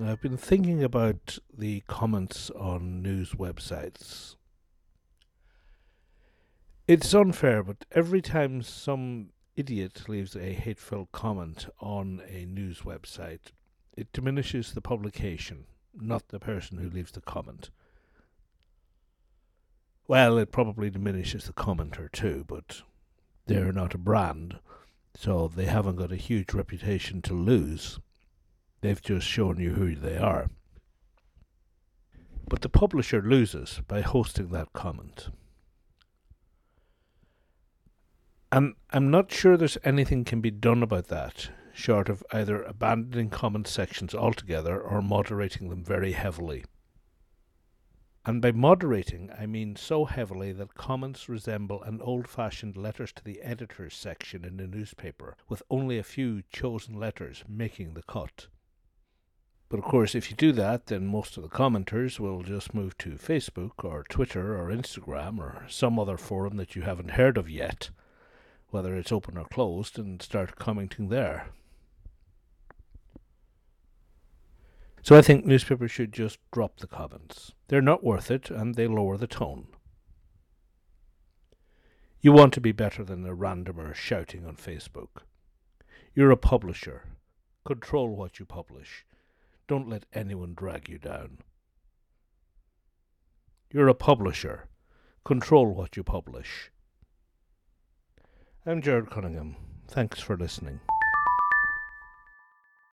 I've been thinking about the comments on news websites. It's unfair, but every time some idiot leaves a hateful comment on a news website, it diminishes the publication, not the person who leaves the comment. Well, it probably diminishes the commenter too, but they're not a brand, so they haven't got a huge reputation to lose. They've just shown you who they are. But the publisher loses by hosting that comment. And I'm not sure there's anything can be done about that, short of either abandoning comment sections altogether or moderating them very heavily. And by moderating, I mean so heavily that comments resemble an old fashioned letters to the editors section in a newspaper, with only a few chosen letters making the cut. But of course, if you do that, then most of the commenters will just move to Facebook or Twitter or Instagram or some other forum that you haven't heard of yet, whether it's open or closed, and start commenting there. So I think newspapers should just drop the comments. They're not worth it and they lower the tone. You want to be better than a randomer shouting on Facebook. You're a publisher. Control what you publish. Don't let anyone drag you down. You're a publisher. Control what you publish. I'm Jared Cunningham. Thanks for listening.